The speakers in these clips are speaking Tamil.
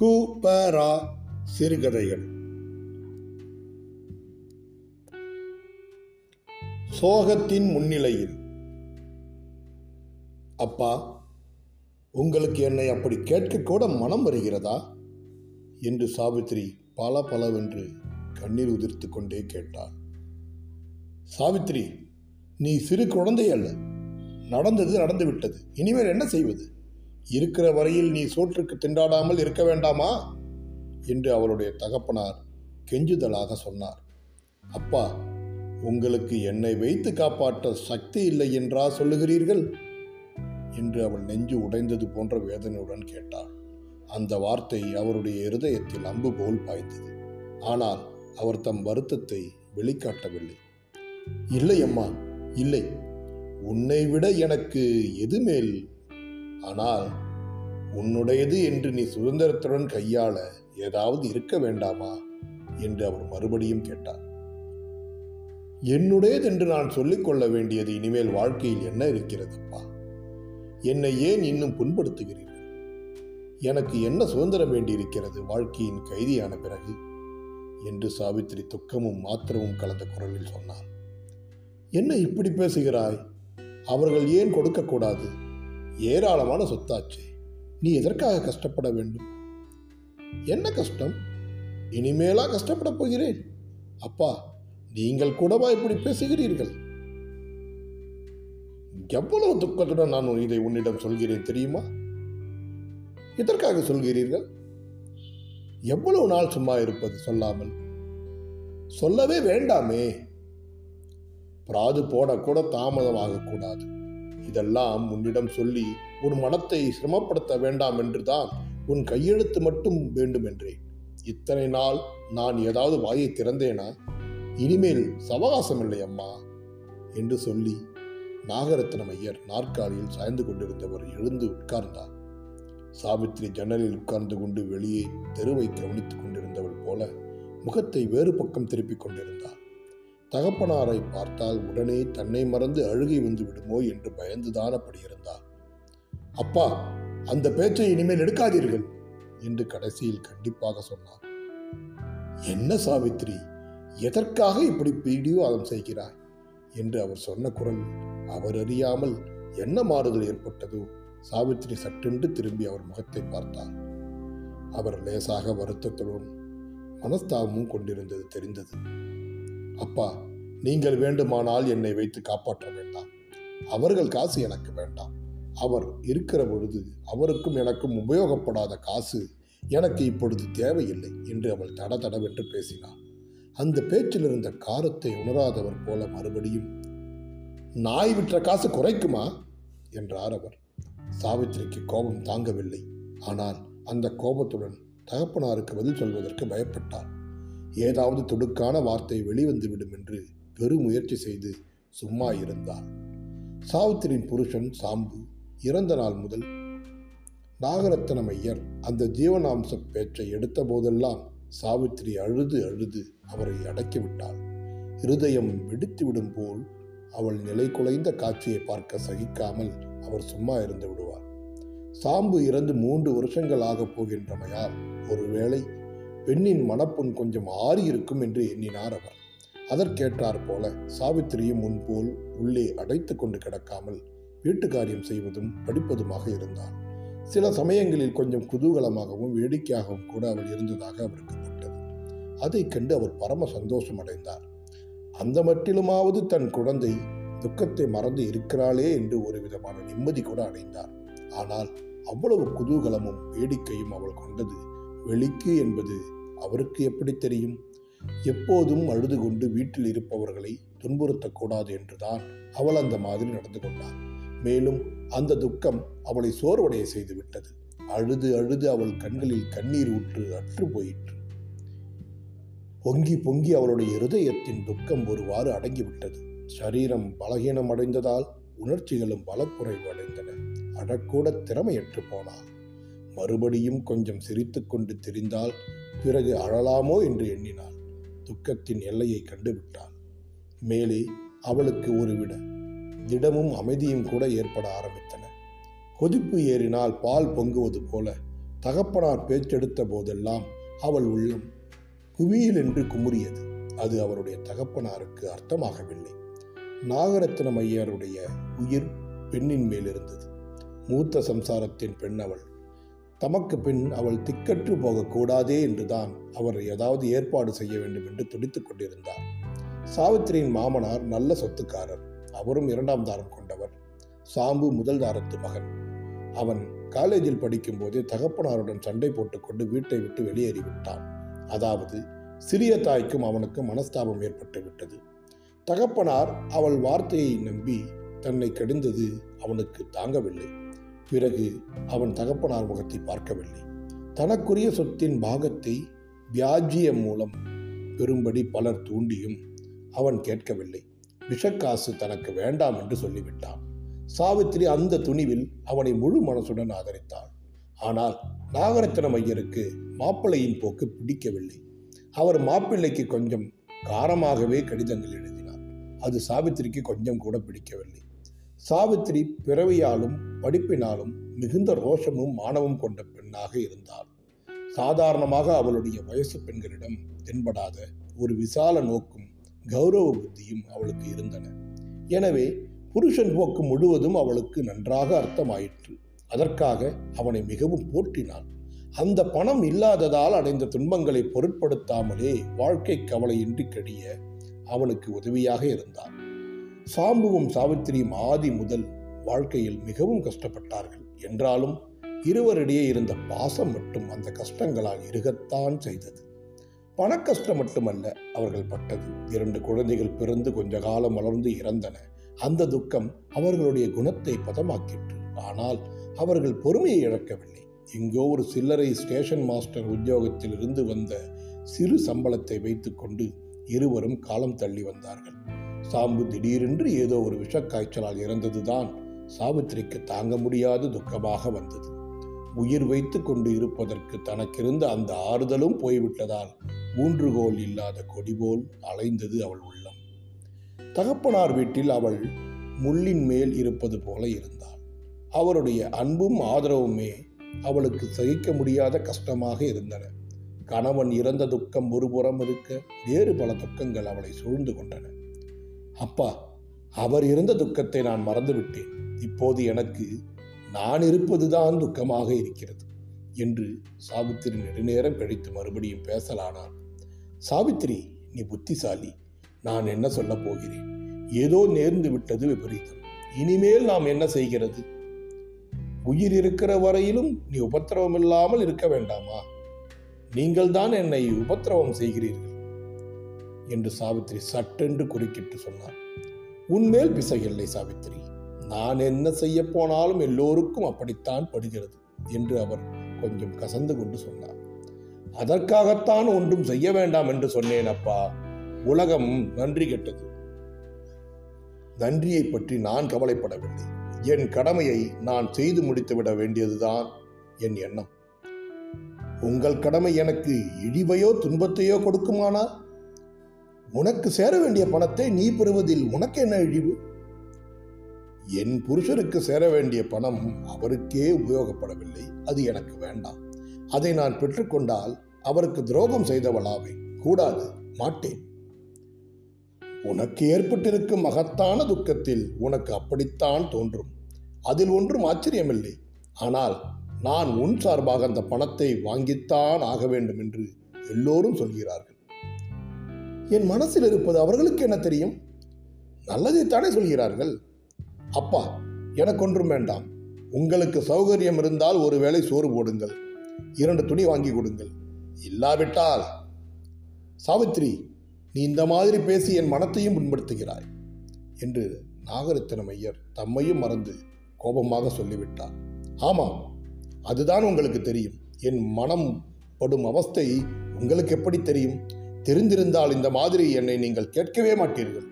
கு சிறுகதைகள் சோகத்தின் முன்னிலையில். அப்பா உங்களுக்கு என்னை அப்படி கேட்க கூட மனம் வருகிறதா? என்று சாவித்திரி பல பலவென்று கண்ணீர் உதிர்த்து கொண்டே கேட்டாள். சாவித்திரி நீ சிறு குழந்தை அல்ல. நடந்தது நடந்துவிட்டது. இனிமேல் என்ன செய்வது? இருக்கிற வரையில் நீ சோற்றுக்கு திண்டாடாமல் இருக்க வேண்டாமா? என்று அவளுடைய தகப்பனார் கெஞ்சுதலாக சொன்னார். அப்பா உங்களுக்கு என்னை வைத்து காப்பாற்ற சக்தி இல்லை என்றா சொல்லுகிறீர்கள்? என்று அவள் நெஞ்சு உடைந்தது போன்ற வேதனையுடன் கேட்டாள். அந்த வார்த்தை அவருடைய இருதயத்தில் அம்பு போல் பாய்ந்தது. ஆனால் அவர் தம் வருத்தத்தை வெளிக்காட்டவில்லை. இல்லை அம்மா இல்லை. உன்னை விட எனக்கு எது மேல்? ஆனால் உன்னுடையது என்று நீ சுதந்திரத்துடன் கையாள ஏதாவது இருக்க வேண்டாமா? என்று அவர் மறுபடியும் கேட்டார். என்னுடையது என்று நான் சொல்லிக் கொள்ள வேண்டியது இனிமேல் வாழ்க்கையில் என்ன இருக்கிறதப்பா? என்னை ஏன் இன்னும் புண்படுத்துகிறீர்கள்? எனக்கு என்ன சுதந்திரம் வேண்டியிருக்கிறது வாழ்க்கையின் கைதியான பிறகு? என்று சாவித்திரி துக்கமும் மாத்திரமும் கலந்த குரலில் சொன்னார். என்ன இப்படி பேசுகிறாய்? அவர்கள் ஏன் கொடுக்கக்கூடாது? ஏராளமான சொத்தாச்சு. நீ எதற்காக கஷ்டப்பட வேண்டும்? என்ன கஷ்டம்? இனிமேலா கஷ்டப்பட போகிறேன். அப்பா நீங்கள் கூடவா இப்படி பேசுகிறீர்கள்? எவ்வளவு துக்கத்துடன் நான் இதை உன்னிடம் சொல்கிறேன் தெரியுமா? இதற்காக சொல்கிறீர்கள்? எவ்வளவு நாள் சும்மா இருப்பது சொல்லாமல்? சொல்லவே வேண்டாமே. பிராது போடக்கூட தாமதமாகக்கூடாது இதெல்லாம் உன்னிடம் சொல்லி உன் மனத்தை சிரமப்படுத்த வேண்டாம் என்றுதான் உன் கையெழுத்து மட்டும் வேண்டும் என்றேன் இத்தனை நாள் நான் ஏதாவது வாயை திறந்தேனா? இனிமேல் சவகாசம் இல்லை அம்மா. என்று சொல்லி நாகரத்னம் ஐயர் நாற்காலியில் சாய்ந்து கொண்டிருந்தவர் எழுந்து உட்கார்ந்தார். சாவித்திரி ஜன்னலில் உட்கார்ந்து கொண்டு வெளியே தெருவை கவனித்துக் கொண்டிருந்தவள் போல முகத்தை வேறு பக்கம் திருப்பிக் கொண்டிருந்தார் தகப்பனாரை பார்த்தால் உடனே தன்னை மறந்து அழுகை வந்து விடுமோ என்று பயந்துதான் அப்படி இருந்தார். அப்பா அந்த பேச்சை இனிமேல் எடுக்காதீர்கள் என்று கடைசியில் கண்டிப்பாக சொன்னார். என்ன சாவித்திரி எதற்காக இப்படி பீடிவாதம் செய்கிறாய் என்று அவர் சொன்ன குரல் அவர் அறியாமல் என்ன மாறுதல் ஏற்பட்டதோ சாவித்திரி சட்டென்று திரும்பி அவர் முகத்தை பார்த்தார். அவர் லேசாக வருத்தத்துடன் மனஸ்தாபமும் கொண்டிருந்தது தெரிந்தது. அப்பா நீங்கள் வேண்டுமானால் என்னை வைத்து காப்பாற்ற வேண்டாம். அவர்கள் காசு எனக்கு வேண்டாம். அவர் இருக்கிற பொழுது அவருக்கும் எனக்கும் உபயோகப்படாத காசு எனக்கு இப்பொழுது தேவையில்லை என்று அவள் தட தடவென்று பேசினாள். அந்த பேச்சில் இருந்த காரத்தை உணராதவர் போல மறுபடியும் நாய் விற்ற காசு குறைக்குமா? என்றார் அவர். சாவித்திரிக்கு கோபம் தாங்கவில்லை. ஆனால் அந்த கோபத்துடன் தகப்பனாருக்கு பதில் சொல்வதற்கு பயப்பட்டார் ஏதாவது துடுக்கான வார்த்தை வெளிவந்துவிடும் என்று பெருமுயற்சி செய்து சும்மா இருந்தார் சாவித்திரியின் புருஷன் சாம்பு இறந்த நாள் முதல் நாகரத்தனம் ஐயர் அந்த ஜீவனாம்ச பேச்சை எடுத்த போதெல்லாம் சாவித்திரி அழுது அழுது அவரை அடக்கிவிட்டாள் இருதயம் வெடித்துவிடும் போல் அவள் நிலை குலைந்த காட்சியை பார்க்க சகிக்காமல் அவர் சும்மா இருந்து விடுவார். சாம்பு இறந்து மூன்று வருஷங்கள் ஆகப் போகின்றமையால் ஒருவேளை பெண்ணின் மனப்புண் கொஞ்சம் ஆறி இருக்கும் என்று எண்ணினார் அவர். அதற்கேற்றார் போல சாவித்திரியும் முன்போல் உள்ளே அடைத்து கொண்டு கிடக்காமல் வீட்டு காரியம் செய்வதும் படிப்பதுமாக இருந்தார். சில சமயங்களில் கொஞ்சம் குதூகலமாகவும் வேடிக்கையாகவும் கூட அவள் இருந்ததாக அவருக்கு பட்டது. அதைக் கண்டு அவர் பரம சந்தோஷம் அடைந்தார். அந்த மட்டிலுமாவது தன் குழந்தை துக்கத்தை மறந்து இருக்கிறாளே என்று ஒரு விதமான நிம்மதி கூட அடைந்தார். ஆனால் அவ்வளவு குதூகலமும் வேடிக்கையும் அவள் கொண்டது வெளிக்கு என்பது அவருக்கு எப்படி தெரியும்? எப்போதும் அழுது கொண்டு வீட்டில் இருப்பவர்களை துன்புறுத்தக்கூடாது என்றுதான் அவள் அந்த மாதிரி நடந்து கொண்டாள். மேலும் அந்த துக்கம் அவளை சோர்வடைய செய்து விட்டது. அழுது அழுது அவள் கண்களில் கண்ணீர் ஊற்று அற்று போயிற்று. பொங்கி பொங்கி அவளுடைய இருதயத்தின் துக்கம் ஒருவாறு அடங்கிவிட்டது. சரீரம் பலகீனம் அடைந்ததால் உணர்ச்சிகளும் பலக்குறைவு அடைந்தன. அடக்கூட திறமையற்று போனாள். மறுபடியும் கொஞ்சம் சிரித்துக்கொண்டு தெரிந்தால் பிறகு அழலாமோ? என்று எண்ணினாள். துக்கத்தின் எல்லையை கண்டுவிட்டாள். மேலே அவளுக்கு ஒரு விட திடமும் அமைதியும் கூட ஏற்பட ஆரம்பித்தன. கொதிப்பு ஏறினால் பால் பொங்குவது போல தகப்பனார் பேச்செடுத்த போதெல்லாம் அவள் உள்ளம் குவியில் என்று குமுறியது. அது அவருடைய தகப்பனாருக்கு அர்த்தமாகவில்லை. நாகரத்னம் ஐயருடைய உயிர் பெண்ணின் மேல் இருந்தது மூத்த சம்சாரத்தின் பெண் அவள் தமக்கு பின் அவள் திக்கற்று போகக்கூடாதே என்றுதான் அவர் ஏதாவது ஏற்பாடு செய்ய வேண்டும் என்று துடித்துக் கொண்டிருந்தார். சாவித்திரியின் மாமனார் நல்ல சொத்துக்காரர். அவரும் இரண்டாம் தாரம் கொண்டவர். சாம்பு முதல் தாரத்து மகன். அவன் காலேஜில் படிக்கும் போதே தகப்பனாருடன் சண்டை போட்டுக்கொண்டு வீட்டை விட்டு வெளியேறிவிட்டான். அதாவது சிறிய தாய்க்கும் அவனுக்கும் மனஸ்தாபம் ஏற்பட்டு விட்டது. தகப்பனார் அவள் வார்த்தையை நம்பி தன்னை கடிந்தது அவனுக்கு தாங்கவில்லை. பிறகு அவன் தகப்பனார் முகத்தை பார்க்கவில்லை. தனக்குரிய சொத்தின் பாகத்தை வியாஜியம் மூலம் பெறும்படி பலர் தூண்டியும் அவன் கேட்கவில்லை. விஷக்காசு தனக்கு வேண்டாம் என்று சொல்லிவிட்டான். சாவித்திரி அந்த துணிவில் அவனை முழு மனசுடன் ஆதரித்தாள். ஆனால் நாகரத்தினம் ஐயருக்கு மாப்பிள்ளையின் போக்கு பிடிக்கவில்லை. அவர் மாப்பிள்ளைக்கு கொஞ்சம் காரமாகவே கடிதங்கள் எழுதினார். அது சாவித்திரிக்கு கொஞ்சம் கூட பிடிக்கவில்லை. சாவித்திரி பிறவியாலும் படிப்பினாலும் மிகுந்த ரோஷமும் மானமும் கொண்ட பெண்ணாக இருந்தாள். சாதாரணமாக அவளுடைய வயசு பெண்களிடம் தென்படாத ஒரு விசால நோக்கும் கௌரவ புத்தியும் அவளுக்கு இருந்தன. எனவே புருஷன் போக்கு முழுவதும் அவளுக்கு நன்றாக அர்த்தமாயிற்று. அதற்காக அவனை மிகவும் போற்றினாள். அந்த பணம் இல்லாததால் அடைந்த துன்பங்களை பொருட்படுத்தாமலே வாழ்க்கை கவலையின்றி கடிய அவனுக்கு உதவியாக இருந்தான் சாம்புவும் சாவித்திரியும் ஆதி முதல் வாழ்க்கையில் மிகவும் கஷ்டப்பட்டார்கள். என்றாலும் இருவரிடையே இருந்த பாசம் மட்டும் அந்த கஷ்டங்களால் இருகத்தான் செய்தது. பணக்கஷ்டம் மட்டுமல்ல அவர்கள் பட்டது. இரண்டு குழந்தைகள் பிறந்து கொஞ்ச காலம் வளர்ந்து இறந்தன. அந்த துக்கம் அவர்களுடைய குணத்தை பதமாக்கிற்று. ஆனால் அவர்கள் பொறுமையை இழக்கவில்லை. எங்கோ ஒரு சில்லறை ஸ்டேஷன் மாஸ்டர் உத்தியோகத்தில் இருந்து வந்த சிறு சம்பளத்தை வைத்துக்கொண்டு இருவரும் காலம் தள்ளி வந்தார்கள். சாம்பு திடீரென்று ஏதோ ஒரு விஷக்காய்ச்சலால் இறந்ததுதான். சாவித்திரிக்கு தாங்க முடியாத துக்கமாக வந்தது. உயிர் வைத்து கொண்டு இருப்பதற்கு தனக்கிருந்த அந்த ஆறுதலும் போய்விட்டதால் ஊன்றுகோல் இல்லாத கொடி போல் அலைந்தது அவள் உள்ளம். தகப்பனார் வீட்டில் அவள் முள்ளின் மேல் இருப்பது போல இருந்தாள். அவருடைய அன்பும் ஆதரவுமே அவளுக்கு சகிக்க முடியாத கஷ்டமாக இருந்தன. கணவன் இறந்த துக்கம் ஒருபுறம் இருக்க வேறு பல துக்கங்கள் அவளை சூழ்ந்து கொண்டன. அப்பா அவர் இருந்த துக்கத்தை நான் மறந்துவிட்டேன். இப்போது எனக்கு நான் இருப்பதுதான் துக்கமாக இருக்கிறது என்று சாவித்திரி நெடுநேரம் கழித்து மறுபடியும் பேசலானார் சாவித்திரி நீ புத்திசாலி நான் என்ன சொல்லப் போகிறேன்? ஏதோ நேர்ந்து விட்டது விபரீதம். இனிமேல் நாம் என்ன செய்கிறது? உயிர் இருக்கிற வரையிலும் நீ உபத்திரவம் இல்லாமல் இருக்க வேண்டாமா? நீங்கள் தான் என்னை உபத்திரவம் செய்கிறீர்கள். என்று சாவித்திரி சட்டென்று குறுக்கிட்டு சொன்னார். உன்மேல் பிசகில்லை சாவித்திரி. நான் என்ன செய்ய போனாலும் எல்லோருக்கும் அப்படித்தான் படுகிறது என்று அவர் கொஞ்சம் கசந்து கொண்டு சொன்னார். அதற்காகத்தான் ஒன்றும் செய்ய வேண்டாம் என்று சொன்னேன் அப்பா. உலகம் நன்றி கெட்டது. நன்றியை பற்றி நான் கவலைப்படவில்லை. என் கடமையை நான் செய்து முடித்துவிட வேண்டியதுதான் என் எண்ணம். உங்கள் கடமை எனக்கு இழிவையோ துன்பத்தையோ கொடுக்குமானால் உனக்கு சேர வேண்டிய பணத்தை நீ பெறுவதில் உனக்கு என்ன இழிவு? என் புருஷருக்கு சேர வேண்டிய பணம் அவருக்கே உபயோகப்படவில்லை. அது எனக்கு வேண்டாம். அதை நான் பெற்றுக்கொண்டால் அவருக்கு துரோகம் செய்தவளாவே. கூடாது மாட்டேன். உனக்கு ஏற்பட்டிருக்கும் மகத்தான துக்கத்தில் உனக்கு அப்படித்தான் தோன்றும். அதில் ஒன்றும் ஆச்சரியமில்லை. ஆனால் நான் உன் சார்பாக அந்த பணத்தை வாங்கித்தான் ஆக வேண்டும் என்று எல்லோரும் சொல்கிறார்கள். என் மனசில் இருப்பது அவர்களுக்கு என்ன தெரியும்? நல்லதைத்தானே சொல்கிறார்கள். அப்பா எனக்கு ஒன்றும் வேண்டாம். உங்களுக்கு சௌகரியம் இருந்தால் ஒருவேளை சோறு போடுங்கள். இரண்டு துணி வாங்கி கொடுங்கள். இல்லாவிட்டால். சாவித்ரி நீ இந்த மாதிரி பேசி என் மனத்தையும் புண்படுத்துகிறாய் என்று நாகரத்தினம் ஐயர் தம்மையும் மறந்து கோபமாக சொல்லிவிட்டார். ஆமாம் அதுதான் உங்களுக்கு தெரியும். என் மனம் படும் அவஸ்தை உங்களுக்கு எப்படி தெரியும்? தெரிந்திருந்தால் இந்த மாதிரி என்னை நீங்கள் கேட்கவே மாட்டீர்கள்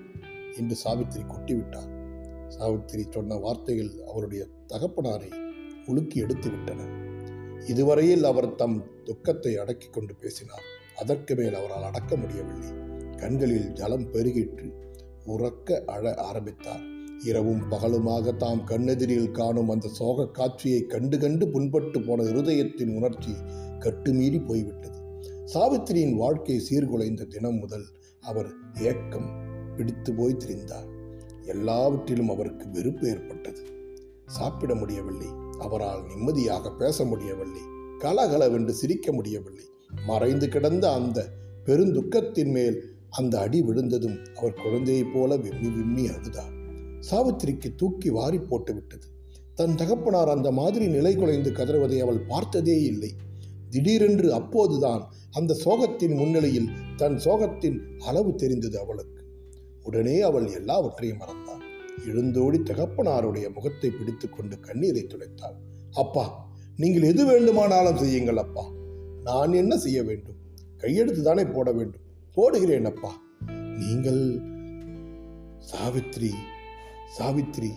என்று சாவித்திரி கொட்டிவிட்டார் சாவித்திரி சொன்ன வார்த்தைகள் அவருடைய தகப்பனாரை உலுக்கி எடுத்து விட்டன இதுவரையில் அவர் தம் துக்கத்தை அடக்கிக் கொண்டு பேசினார். அதற்கு மேல் அவரால் அடக்க முடியவில்லை. கண்களில் ஜலம் பெருகிற்று உறக்க அழ ஆரம்பித்தார். இரவும் பகலுமாக தாம் கண்ணெதிரில் காணும் அந்த சோக காட்சியை கண்டு கண்டு புண்பட்டு போன இருதயத்தின் உணர்ச்சி கட்டுமீறி போய்விட்டது. சாவித்திரியின் வாழ்க்கை சீர்குலைந்த தினம் முதல் அவர் ஏக்கம் பிடித்து போய் திரிந்தார். எல்லாவற்றிலும் அவருக்கு வெறுப்பு ஏற்பட்டது. சாப்பிட முடியவில்லை. அவரால் நிம்மதியாக பேச முடியவில்லை. கலகலவென்று சிரிக்க முடியவில்லை. மறைந்து கிடந்த அந்த பெருந்துக்கத்தின் மேல் அந்த அடி விழுந்ததும் அவர் குழந்தையைப் போல விம்மி விம்மி அழுதார். சாவித்திரிக்கு தூக்கி வாரி போட்டு விட்டது. தன் தகப்பனார் அந்த மாதிரி நிலை குலைந்து கதறுவதை அவள் பார்த்ததே இல்லை. திடீரென்று அப்போதுதான் அந்த சோகத்தின் முன்னிலையில் தன் சோகத்தின் அளவு தெரிந்தது அவளுக்கு. உடனே அவள் எல்லாவற்றையும் மறந்தாள். எழுந்தோடி தகப்பனாருடைய முகத்தை பிடித்துக்கொண்டு கண்ணீரை துடைத்தாள். அப்பா நீங்கள் எது வேண்டுமானாலும் செய்யுங்கள் அப்பா. நான் என்ன செய்ய வேண்டும்? கையெடுத்து தானே போட வேண்டும்? போடுகிறேன் அப்பா. நீங்கள் சாவித்ரி சாவித்ரி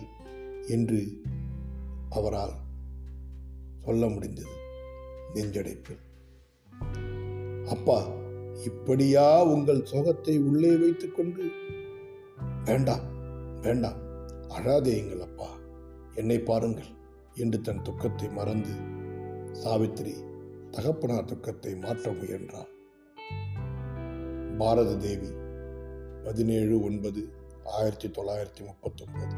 என்று அவரால் சொல்ல முடிந்தது. நெஞ்சடைப்பு அப்பா இப்படியா உங்கள் சோகத்தை உள்ளே வைத்துக்கொண்டு? வேண்டாம் வேண்டாம் அழாதேயுங்கள் அப்பா என்னை பாருங்கள் என்று தன் துக்கத்தை மறந்து சாவித்திரி தகப்பனார் துக்கத்தை மாற்ற முயன்றார் பாரத தேவி பதினேழு ஒன்பது ஆயிரத்தி தொள்ளாயிரத்தி முப்பத்தொன்பது